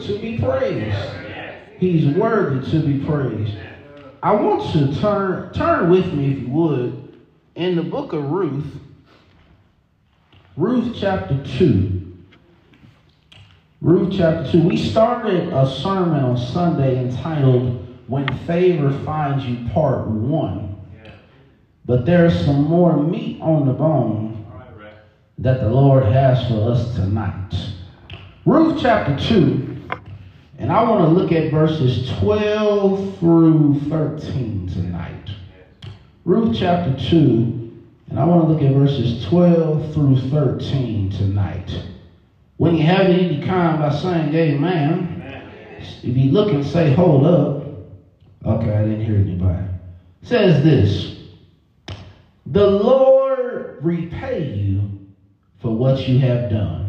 to be praised. He's worthy to be praised. I want you to turn turn with me, if you would, in the book of Ruth, Ruth chapter 2. Ruth chapter 2. We started a sermon on Sunday entitled When Favor Finds You, Part 1. But there's some more meat on the bone that the Lord has for us tonight. Ruth chapter 2, and I want to look at verses 12 through 13 tonight. Ruth chapter 2, and I want to look at verses 12 through 13 tonight. When you have it kind by saying amen, if you look and say, hold up. Okay, I didn't hear anybody. It says this The Lord repay you for what you have done,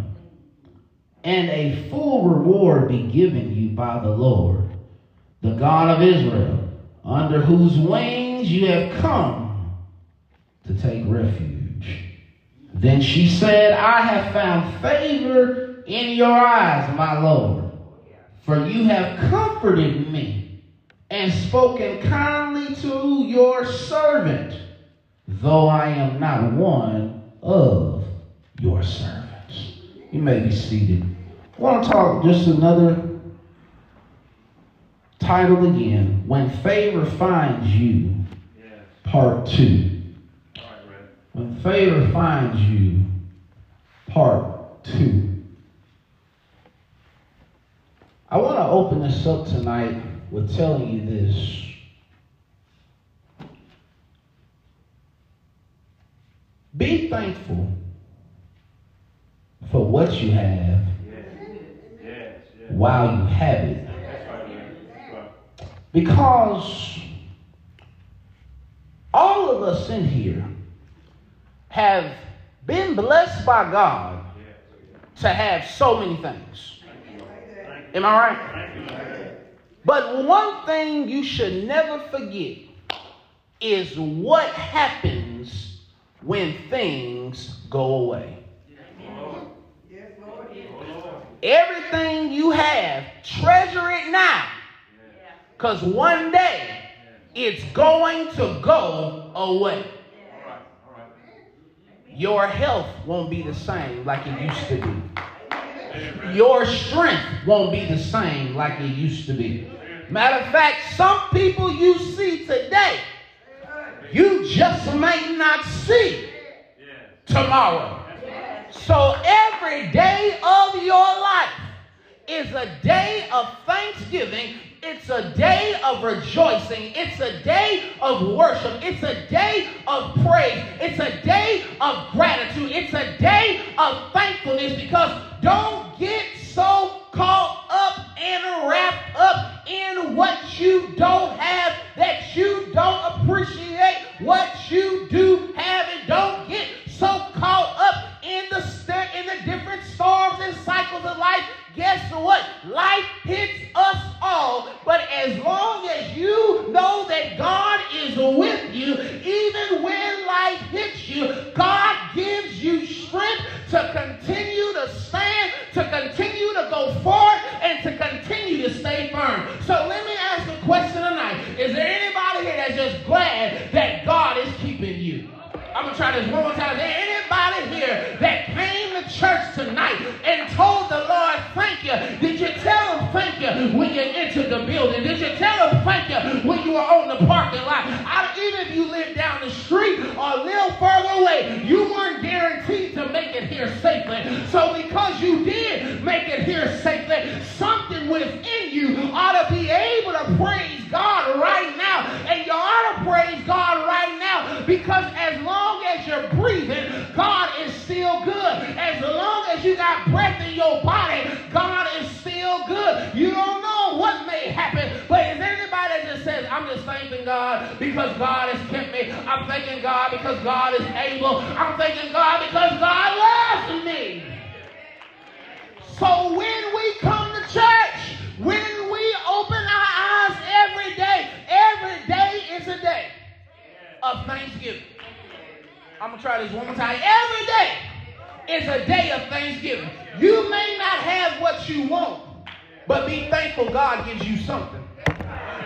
and a full reward be given you by the Lord, the God of Israel, under whose wings you have come to take refuge. Then she said, I have found favor in your eyes, my Lord, for you have comforted me and spoken kindly to your servant, though I am not one of your servants. You may be seated. I want to talk just another title again When Favor Finds You, Part 2. When Favor Finds You, Part 2. I want to open this up tonight with telling you this. Be thankful for what you have while you have it. Because all of us in here have been blessed by God to have so many things. Am I right? But one thing you should never forget is what happens when things go away. Everything you have, treasure it now. Because one day it's going to go away. Your health won't be the same like it used to be. Your strength won't be the same like it used to be. Matter of fact, some people you see today, you just may not see tomorrow. So every day of your life is a day of thanksgiving. It's a day of rejoicing. It's a day of worship. It's a day of praise. It's a day of gratitude. It's a day of thankfulness because don't get so caught up and wrapped up in what you don't have that you don't appreciate what you do have and don't get so caught up in the in the different storms and cycles of life guess what? Life hits us all. But as long as you know that god is with you even when life hits you god gives you strength to continue to stand to continue to go forward and to continue to stay firm. So let me ask a question tonight. Is there anybody here that's just glad that god is keeping I'm gonna try this one more time. Is there anybody here that came to church tonight and told the Lord, thank you? Did you tell him thank you when you entered the building? Did you tell him thank you when you were on the parking lot? I, even if you live down the street or a little further away, you weren't guaranteed to make it here safely. So because you did make it here safely, something within you ought to be able to praise God right now. And you ought to praise God right now because as long as you're breathing, God is still good. As long as you got breath in your body, God is still good. You don't know what may happen, but is anybody that just says, I'm just thanking God because God has kept me. I'm thanking God because God is able. I'm thanking God because God loves me. So when we come to church, when we open our eyes every day, every day is a day of thanksgiving. I'm gonna try this one more time. Every day is a day of thanksgiving. You may not have what you want, but be thankful God gives you something.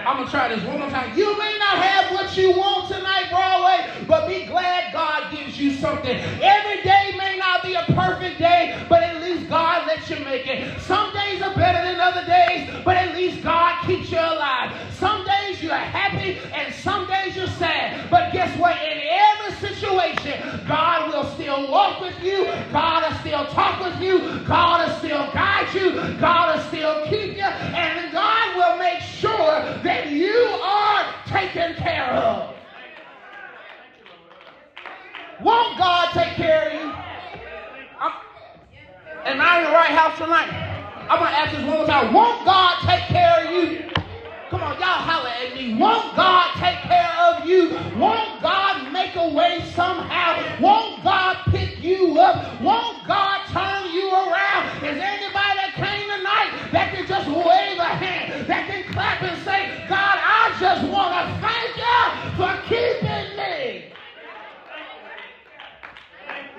I'm gonna try this one more time. You may not have what you want tonight, Broadway, but be glad God gives you something. Every day may not be a perfect day, but at least God lets you make it. Some days are better than other days, but at least God keeps you alive. Some days you're happy and some days you're sad. But guess what? In situation, God will still walk with you, God will still talk with you, God will still guide you, God will still keep you, and God will make sure that you are taken care of. Won't God take care of you? I'm, am I in the right house tonight? I'm going to ask this one more time. Won't God take care of you? Come on, y'all holler at me. Won't God take care of you? Won't God make a way somehow? Won't God pick you up? Won't God turn you around? Is there anybody that came tonight that can just wave a hand, that can clap and say, God, I just want to thank you for keeping me?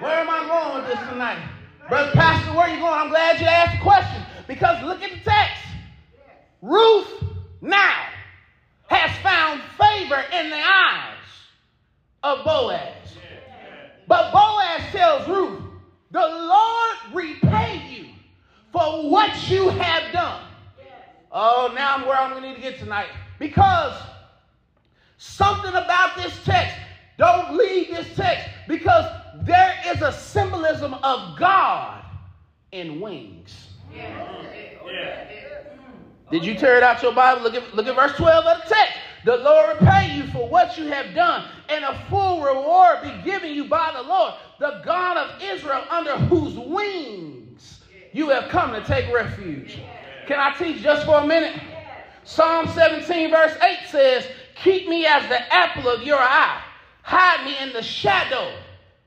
Where am I going with this tonight? Brother Pastor, where are you going? I'm glad you asked the question because look at the text. Ruth now has found favor in the eyes of Boaz. But Boaz tells Ruth, the Lord repay you for what you have done. Oh, now I'm where I'm going to need to get tonight. Because something about this text, don't leave this text, because there is a symbolism of God in wings. Yeah. Yeah. Did you tear it out your Bible? Look at, look at verse 12 of the text. The Lord repay you for what you have done, and a full reward be given you by the Lord, the God of Israel, under whose wings you have come to take refuge. Can I teach just for a minute? Psalm 17, verse 8 says, Keep me as the apple of your eye, hide me in the shadow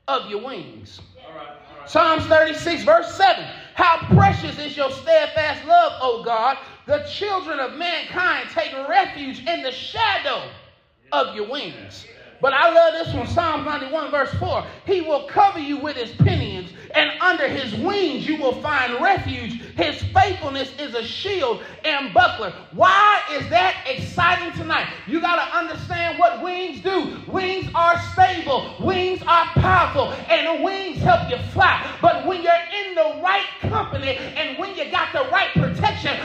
of your wings. Psalms 36, verse 7. How precious is your steadfast love, O God. The children of mankind take refuge in the shadow of your wings. But I love this one, Psalm 91, verse 4. He will cover you with his pinions, and under his wings you will find refuge. His faithfulness is a shield and buckler. Why is that exciting tonight? You got to understand what wings do. Wings are stable, wings are powerful, and wings help you fly. But when you're in the right company and when you got the right protection,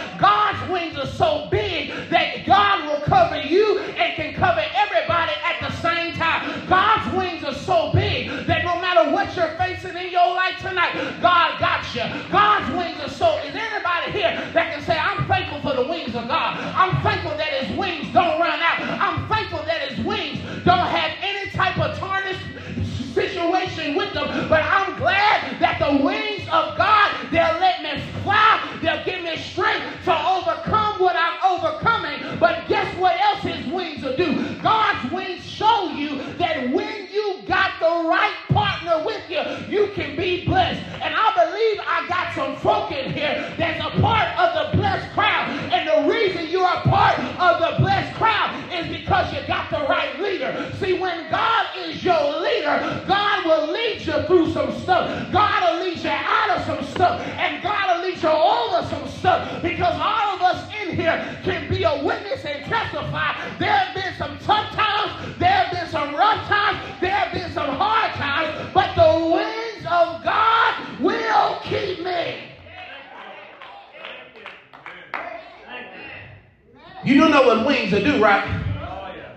You do know what wings do, right?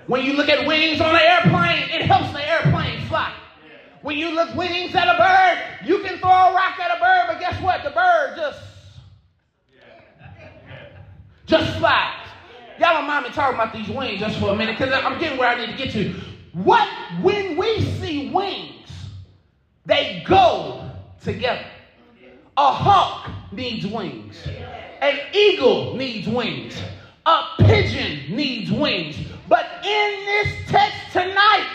When you look at wings on an airplane, it helps the airplane fly. When you look wings at a bird, you can throw a rock at a bird, but guess what? The bird just just flies. Y'all don't mind me talking about these wings just for a minute, because I'm getting where I need to get to. What when we see wings, they go together. A hawk needs wings. An eagle needs wings. A pigeon needs wings. But in this text tonight,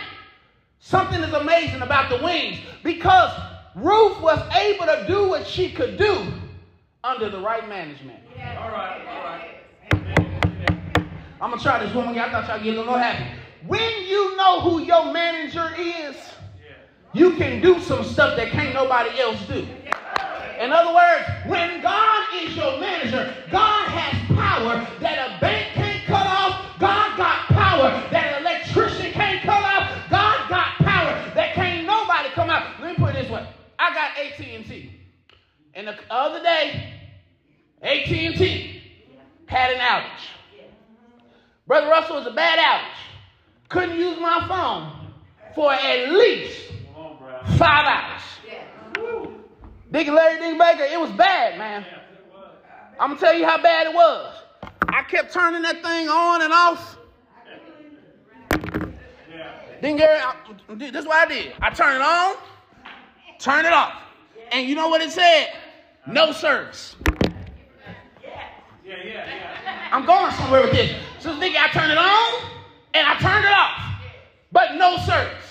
something is amazing about the wings because Ruth was able to do what she could do under the right management. All right, all right. I'm gonna try this one more. I thought y'all get a little happy. When you know who your manager is, you can do some stuff that can't nobody else do. In other words, when God is your manager, God has power that a bank tell you how bad it was. I kept turning that thing on and off. Then Gary, this is what I did. I turned it on, turn it off. And you know what it said? No service. I'm going somewhere with this. So thinking I turn it on and I turned it off. But no service.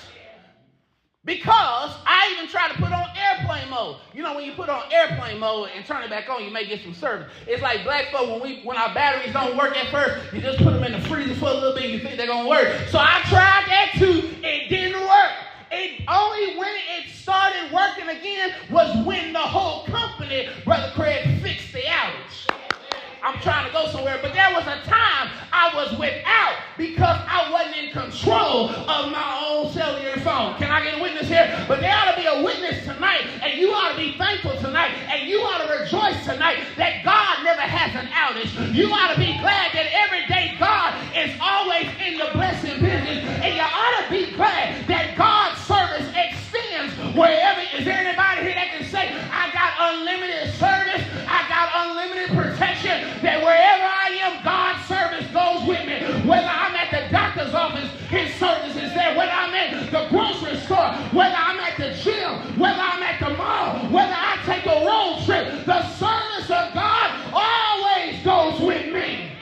Because I even try to put on airplane mode. You know, when you put on airplane mode and turn it back on, you may get some service. It's like black folk when we when our batteries don't work at first, you just put them in the freezer for a little bit, you think they're gonna work. So I tried that too, it didn't work. It only when it started working again was when the whole company, Brother Craig, fixed the outage. I'm trying to go somewhere. But there was a time I was without because I wasn't in control of my own cellular phone. Can I get a witness here? But there ought to be a witness tonight, and you ought to be thankful tonight, and you ought to rejoice tonight that God never has an outage. You ought to be glad that every day God is always in the blessing business, and you ought to be glad that God's service extends wherever. Is there anybody here that can say, I got unlimited service, his service is there. Whether I'm in the grocery store, whether I'm at the gym, whether I'm at the mall, whether I take a road trip, the service of God always goes with me.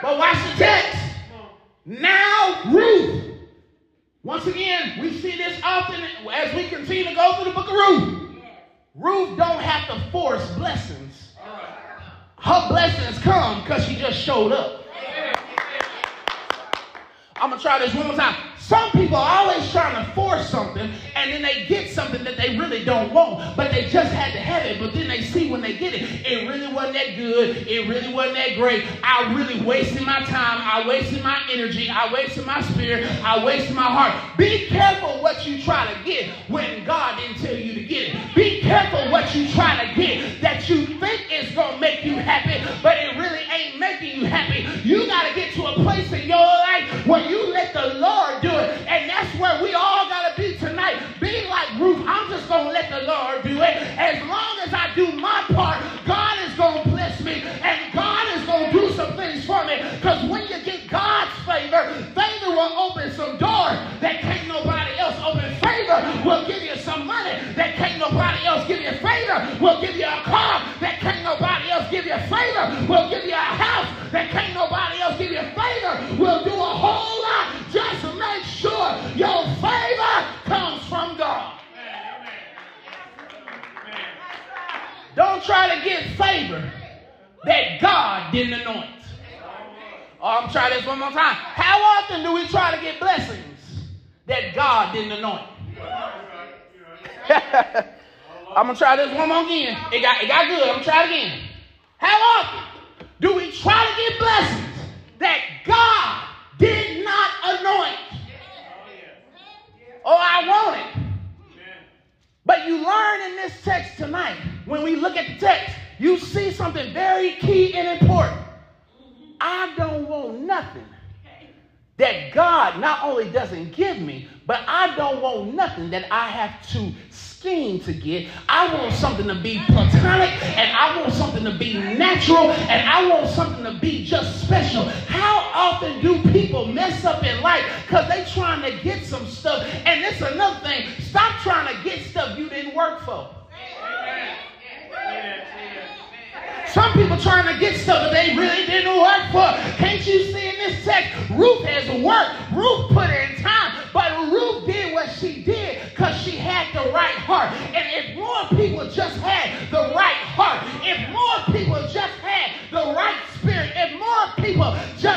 But watch the text. Now Ruth. Once again, we see this often as we continue to go through the book of Ruth. Ruth don't have to force blessings. Her blessings come because she just showed up. I'm gonna try this one more time. Some people are always trying to force something and then they get something that they really don't want, but they just had to have it. But then they see when they get it, it really wasn't that good. It really wasn't that great. I really wasted my time. I wasted my energy. I wasted my spirit. I wasted my heart. Be careful what you try to get when God didn't tell you to get it. Be careful what you try to get that you think is going to make you happy, but it really ain't making you happy. You got to get to a place in your life where you let the Lord do it. And that's where we all got to be tonight. Be like Ruth. I'm just going to let the Lord do it. As long as I do my part, for me. Because when you get God's favor, favor will open some doors that can't nobody else open. Favor will give you some money that can't nobody else give you. Favor will give you a car that can't nobody else give you. Favor will give you a house that can't nobody else give you. Favor will do a whole lot. Just make sure your favor comes from God. Don't try to get favor that God didn't anoint. Oh, I'm trying this one more time. How often do we try to get blessings that God didn't anoint? I'm gonna try this one more again. It got it got good. I'm gonna try it again. How often do we try to get blessings that God did not anoint? Oh, I want it. But you learn in this text tonight, when we look at the text, you see something very key and important. I don't want nothing that God not only doesn't give me, but I don't want nothing that I have to scheme to get. I want something to be platonic, and I want something to be natural, and I want something to be just special. How often do people mess up in life because they trying to get some stuff? And it's another thing. Stop trying to get stuff you didn't work for. Some people trying to get stuff that they really didn't work for. Can't you see in this text? Ruth has worked. Ruth put in time. But Ruth did what she did because she had the right heart. And if more people just had the right heart, if more people just had the right spirit, if more people just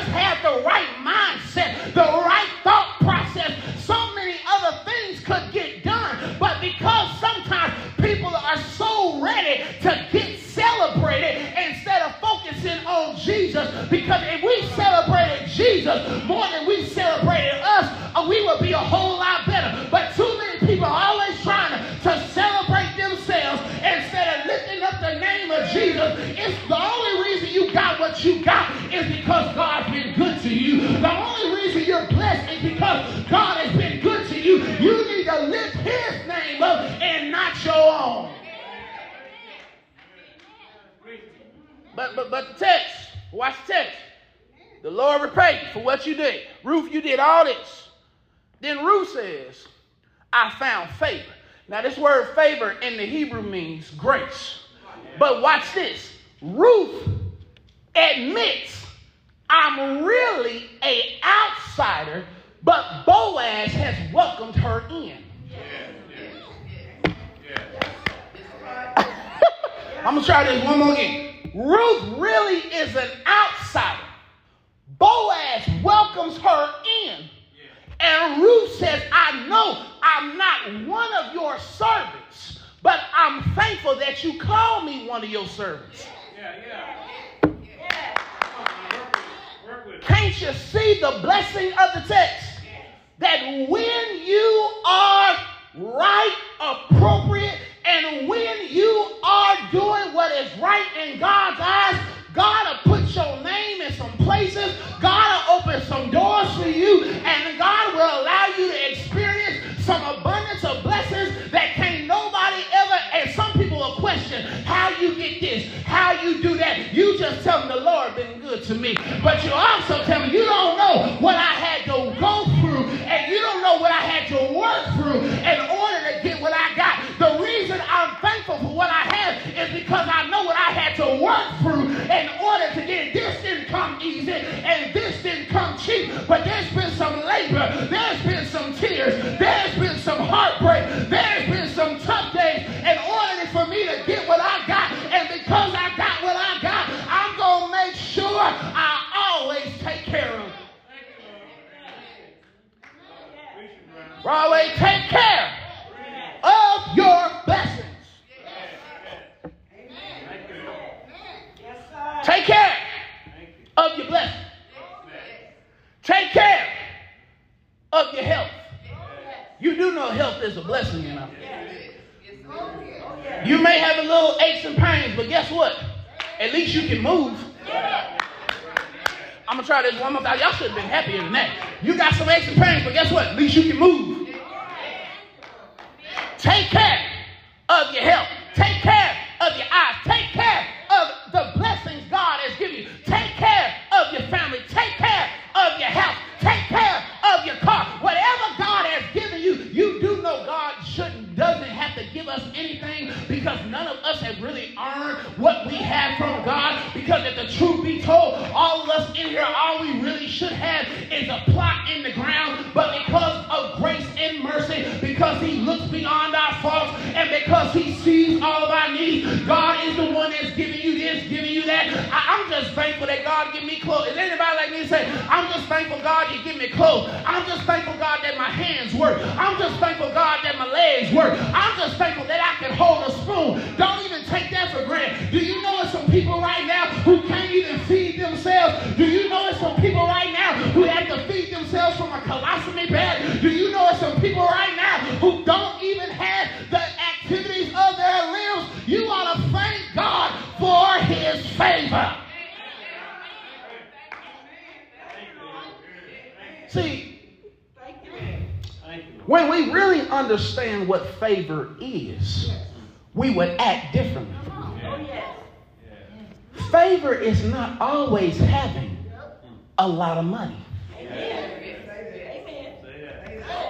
favor in the Hebrew means grace. But watch this. Ruth admits I'm really a outsider, but Boaz has welcomed her in. I'm gonna try this one more again. Ruth really is an outsider. Boaz welcomes her in. And Ruth says, I know I'm not one of your servants, but I'm thankful that you call me one of your servants. Yeah, yeah. yeah Can't you see the blessing of the text? That when you are right, appropriate, and when you are doing what is right in God's eyes, God will put your name in some places. God will open some doors for you. And God will allow you to experience some abundance of blessings that can't nobody ever. And some people will question how you get this, how you do that. You just tell them the Lord been good to me. But you also tell them you don't know what I had to go through. And you don't know what I had to work through in order I'm for what I have is because I know what I had to work through in order to get. This didn't come easy and this didn't come cheap, but there's been some labor, there's been some tears, there's been some heartbreak, there's been some this. Y'all should have been happier than that. You got some extra pain, but guess what? At least you can move. Because He looks beyond our faults, and because He sees all of our needs, God is the one that's giving you this, giving you that. I, am just thankful that God give me clothes. Is anybody like me say, I'm just thankful God you give me clothes. I'm just thankful God that my hands work. I'm just thankful God that my legs work. I'm just thankful that I can hold a spoon. Don't even take that for granted. Do you know some people right now who can't even feed themselves? Do you know some people right now who have to feed themselves from a colostomy bag? Who don't even have the activities of their limbs? You ought to thank God for his favor. See, when we really understand what favor is, we would act differently. Favor is not always having a lot of money.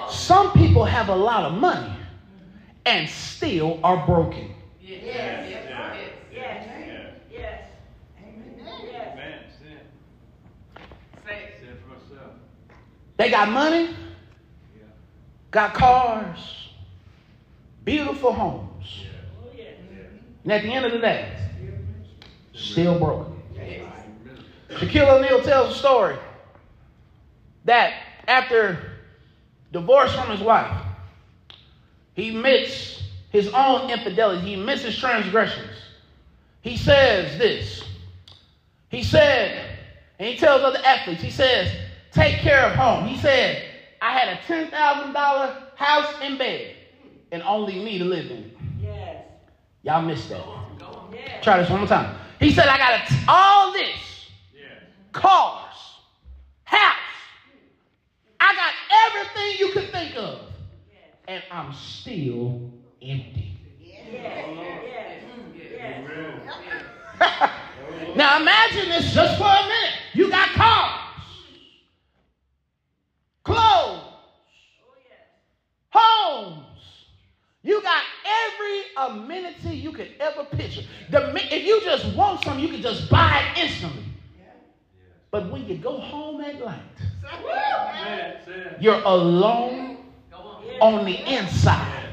Some people have a lot of money and still are broken. They got money, got cars, beautiful homes. And at the end of the day, still broken. Shaquille O'Neal tells a story that after divorce from his wife, he admits his own infidelity, he admits his transgressions. He says this. He said, and he tells other athletes, he says, take care of home. He said, I had a $10,000 house and bed and only me to live in. Yes. Y'all missed that. Yes. Try this one more time. He said, I got all this cars, house. I got everything you could think of. And I'm still empty. now imagine this just for a minute. You got cars, clothes, homes. You got every amenity you could ever picture. The, if you just want something, you can just buy it instantly. But when you go home at night, you're alone on the inside.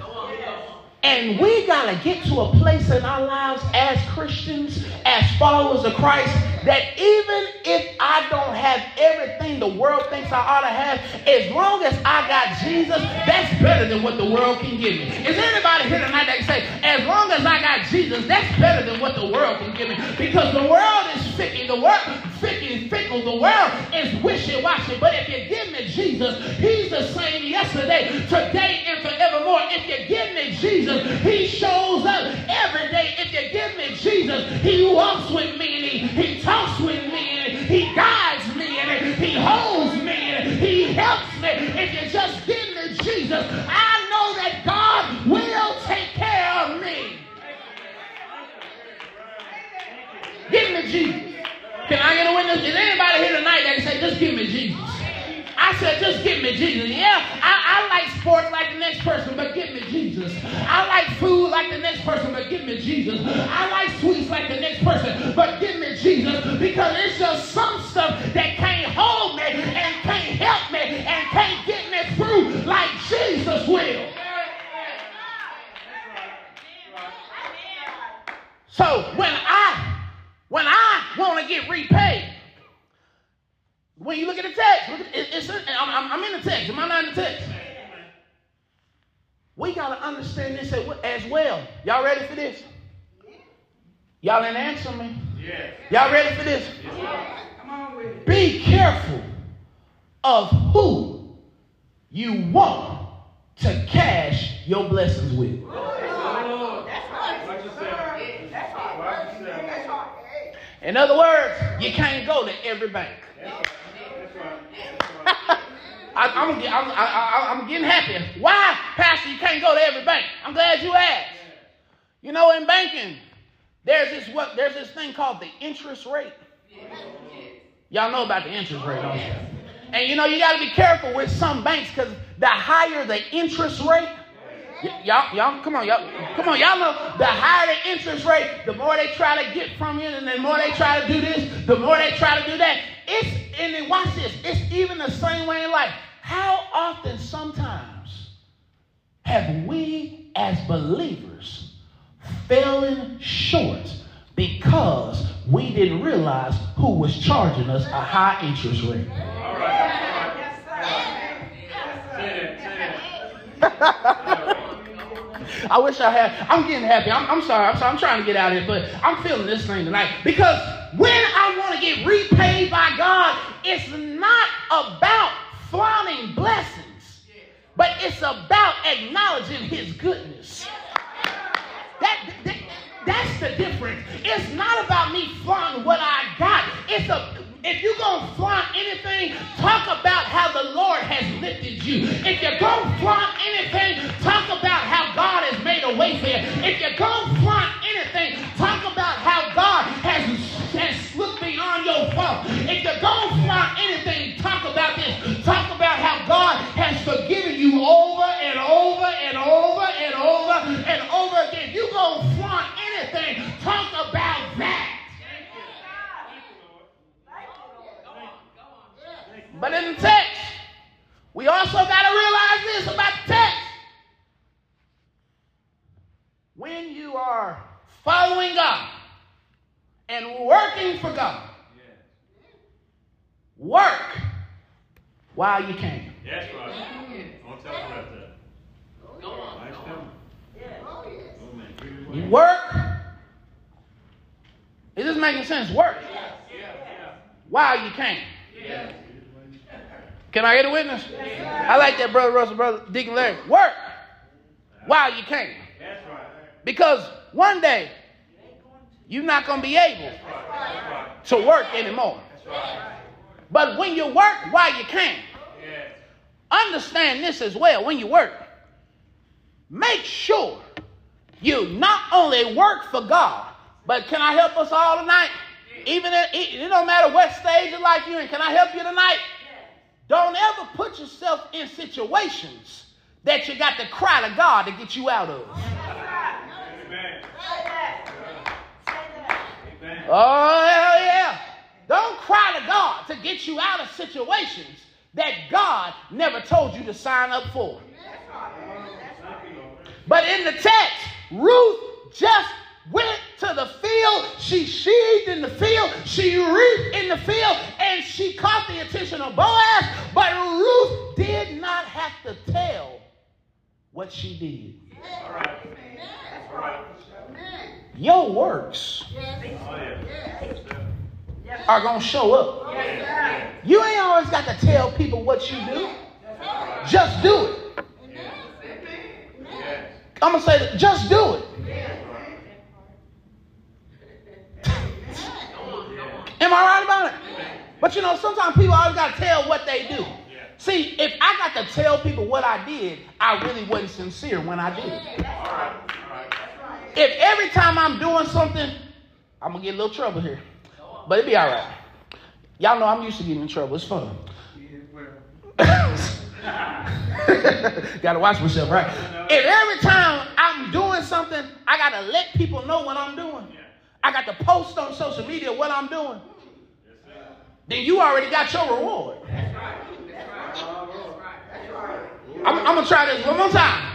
And we got to get to a place in our lives as Christians, as followers of Christ, that even if I don't have everything the world thinks I ought to have, as long as I got Jesus, that's better than what the world can give me. Is anybody here tonight that can say, as long as I got Jesus, that's better than what the world can give me? Because the world is fickle. The world fickle, fickle. The world is wishy-washy. But if you give me Jesus, He's the same yesterday, today, and forevermore. If you give me Jesus, He shows up every day. If you give me Jesus, He walks with me and He, he talks with me and He guides me and He holds me and He helps me. If you just give me Jesus, I know that God will take care of me. Give me Jesus. Can I get a witness? Is anybody here tonight that can say, just give me Jesus? I said, just give me Jesus. Yeah, I, I like sports like the next person, but give me Jesus. I like food like the next person, but give me Jesus. I like sweets like the next person, but give me Jesus. Because it's just some Y'all ready for this? Y'all didn't answer me. Y'all ready for this? Be careful of who you want to cash your blessings with. In other words, you can't go to every bank. I, am I'm, I'm, I'm getting happy. Why, Pastor, you can't go to every bank? I'm glad you asked. You know, in banking, there's this what there's this thing called the interest rate. Y'all know about the interest rate, don't you? And you know, you got to be careful with some banks because the higher the interest rate, y- y'all, y'all, come on, y'all, come on, y'all know the higher the interest rate, the more they try to get from you, and the more they try to do this, the more they try to do that. It's and then watch this. It's even the same way in life. How often, sometimes, have we as believers fallen short because we didn't realize who was charging us a high interest rate? I wish I had. I'm getting happy. I'm, I'm sorry. I'm sorry. I'm trying to get out of here, but I'm feeling this thing tonight because when I want to get repaid by God, it's not about flaunting blessings, but it's about acknowledging His goodness. That, that, that's the difference. It's not about me flaunting what I got. It's a if you're going to flaunt anything, talk about how the Lord has lifted you. If you're going to flaunt anything, talk about how God has made a way for you. If you're going to flaunt anything, talk about how God has, has looked beyond your fault. If you're going to flaunt anything, talk about But in the text, we also got to realize this about the text. When you are following God and working for God, work while you can. That's right. Don't tell about that. Go on. Nice You work. Is this making sense? Work. While you can. Can I get a witness? I like that, Brother Russell, Brother Deacon Larry. Work while you can. Because one day, you're not going to be able to work anymore. But when you work while you can, understand this as well. When you work, make sure you not only work for God, but can I help us all tonight? Even it don't matter what stage of life you're in. Can I help you tonight? Don't ever put yourself in situations that you got to cry to God to get you out of. Oh, hell yeah. Don't cry to God to get you out of situations that God never told you to sign up for. But in the text, Ruth just went to the field, she sheaved in the field, she reaped in the field, and she caught the attention of Boaz. But Ruth did not have to tell what she did. Right. Your works are going to show up. You ain't always got to tell people what you do. Just do it. I'm going to say, just do it. Am I right about it? But you know, sometimes people always got to tell what they do. See, if I got to tell people what I did, I really wasn't sincere when I did it. If every time I'm doing something, I'm gonna get a little trouble here, but it'll be all right. Y'all know I'm used to getting in trouble. It's fun. gotta watch myself, right? If every time I'm doing something, I gotta let people know what I'm doing. I got to post on social media what I'm doing. Then you already got your reward. I'm, I'm gonna try this one more time.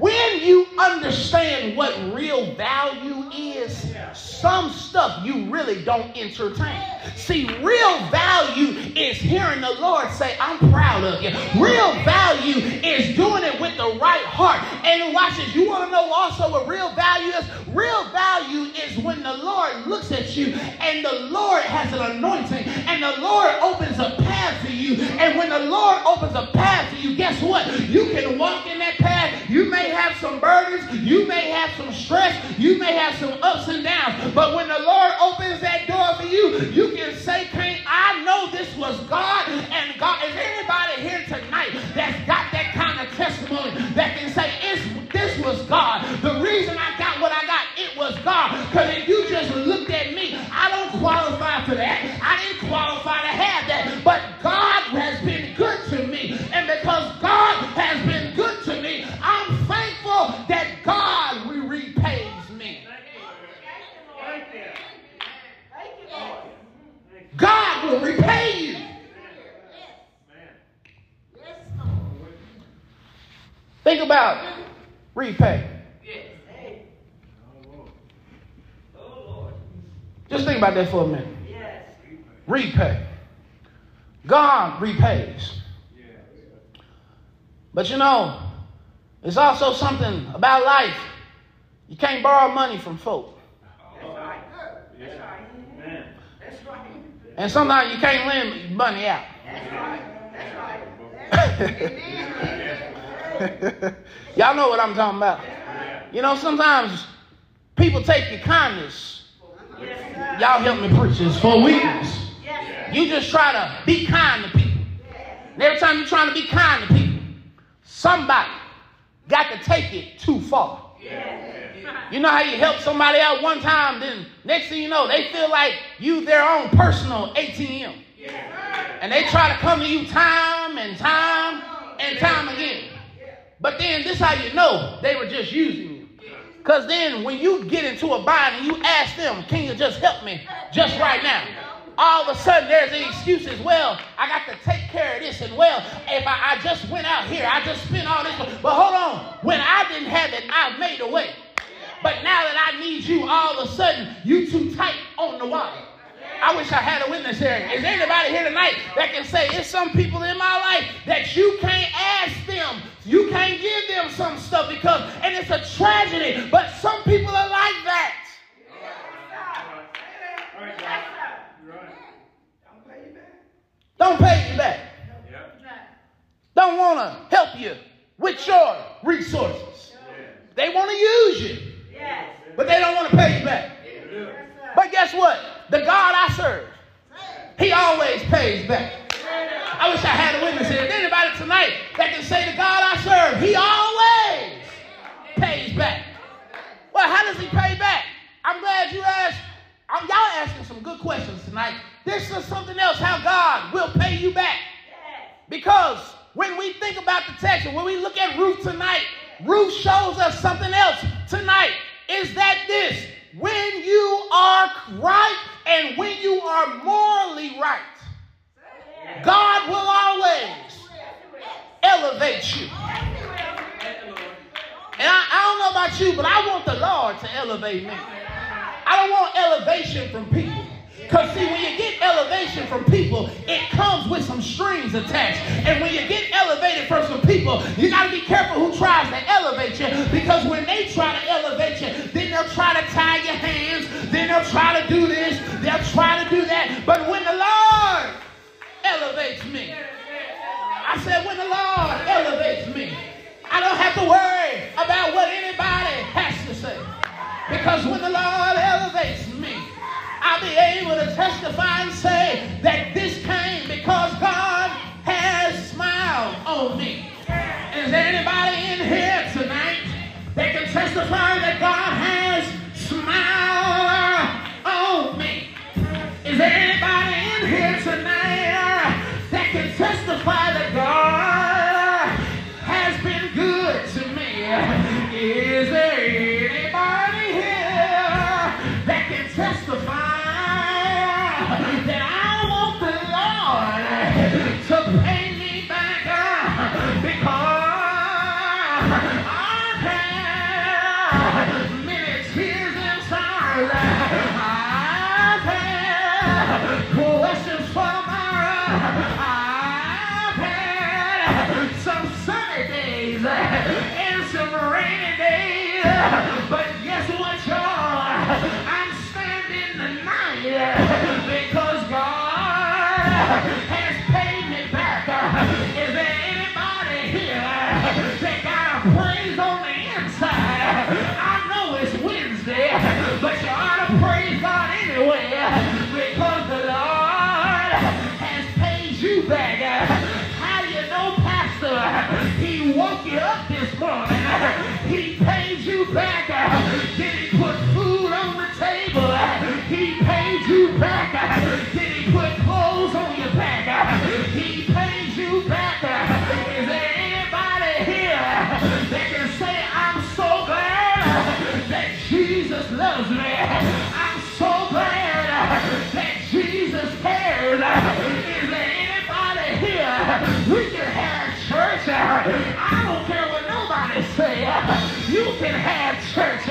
When you understand what real value is, some stuff you really don't entertain. See, real value is hearing the Lord say, I'm proud of you. Real value is doing it with the right heart. And watch this. You want to know also what real value is? Real value is when the Lord looks at you and the Lord has an anointing and the Lord opens a path for you. And when the Lord opens a path for you, guess what? You can walk in that path. You may have some burdens. You may have some stress. You may have some ups and downs. But when the Lord opens that door for you, you can say, Can't I know this was God? And God, is anybody here tonight that's got Repays. But you know, it's also something about life. You can't borrow money from folk. And sometimes you can't lend money out. Y'all know what I'm talking about. You know, sometimes people take your kindness. Y'all help me preach this for weakness. You just try to be kind to people. And every time you're trying to be kind to people, somebody got to take it too far. You know how you help somebody out one time, then next thing you know, they feel like you their own personal ATM. And they try to come to you time and time and time again. But then this is how you know they were just using you. Because then when you get into a bind and you ask them, can you just help me just right now? All of a sudden there's an excuse as well. I got to take care of this and well, if I, I just went out here, I just spent all this. But hold on, when I didn't have it, I made a way. But now that I need you, all of a sudden you too tight on the water. I wish I had a witness here. Is anybody here tonight that can say it's some people in my life that you can't ask them, you can't give them some stuff because, and it's a tragedy, but some people are like that. Don't pay you back. Don't want to help you with your resources. They want to use you, but they don't want to pay you back. But guess what? The God I serve, He always pays back. I wish I had a witness here. Questions tonight. This is something else how God will pay you back. Because when we think about the text and when we look at Ruth tonight, Ruth shows us something else tonight. Is that this? When you are right and when you are morally right, God will always elevate you. And I, I don't know about you, but I want the Lord to elevate me. I don't want elevation from people. Because, see, when you get elevation from people, it comes with some strings attached. And when you get elevated from some people, you got to be careful who tries to elevate you. Because when they try to elevate you, then they'll try to tie your hands. Then they'll try to do this. They'll try to do that. But when the Lord elevates me, I said, when the Lord elevates me, I don't have to worry about what anybody has to say. Because when the Lord elevates me, I'll be able to testify and say that this came because God has smiled on me. Is there anybody in here tonight that can testify that God has smiled on me? Is there anybody in here tonight that can testify that God that got I don't care what nobody say. You can have church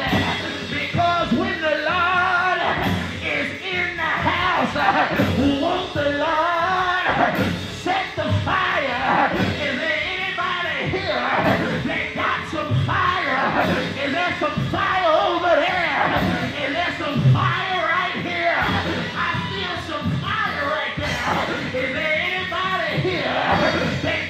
because when the Lord is in the house, won't the Lord set the fire? Is there anybody here that got some fire? Is there some fire over there? Is there some fire right here? I feel some fire right there. Is there anybody here that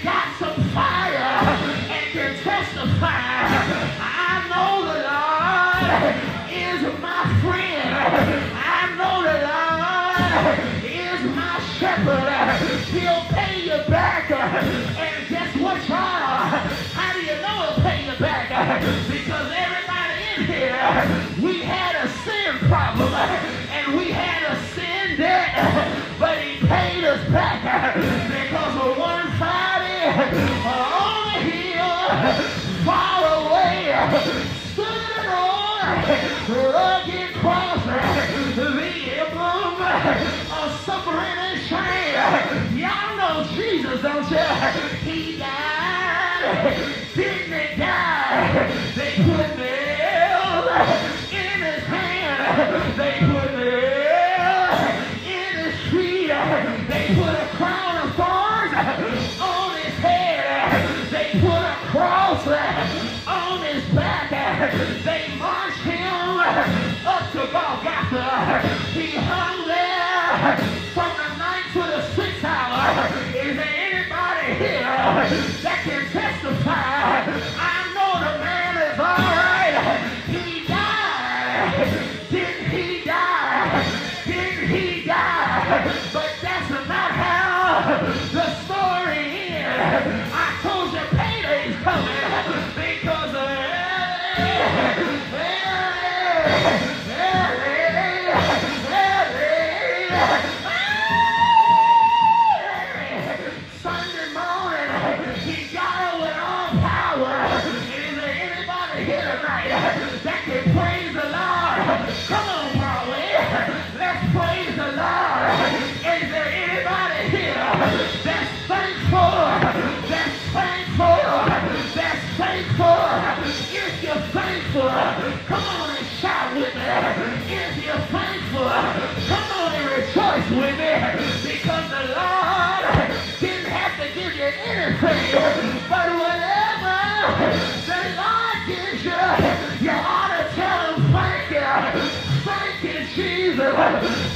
but he paid us back because of one Friday on the hill, far away, stood an old rugged cross, the emblem of suffering and shame. Y'all know Jesus, don't you? He died, didn't he die? They put nails He hung there people, come on and rejoice with me because the Lord didn't have to give you anything, but whatever the Lord gives you, you ought to tell him thank you. Thank you, Jesus.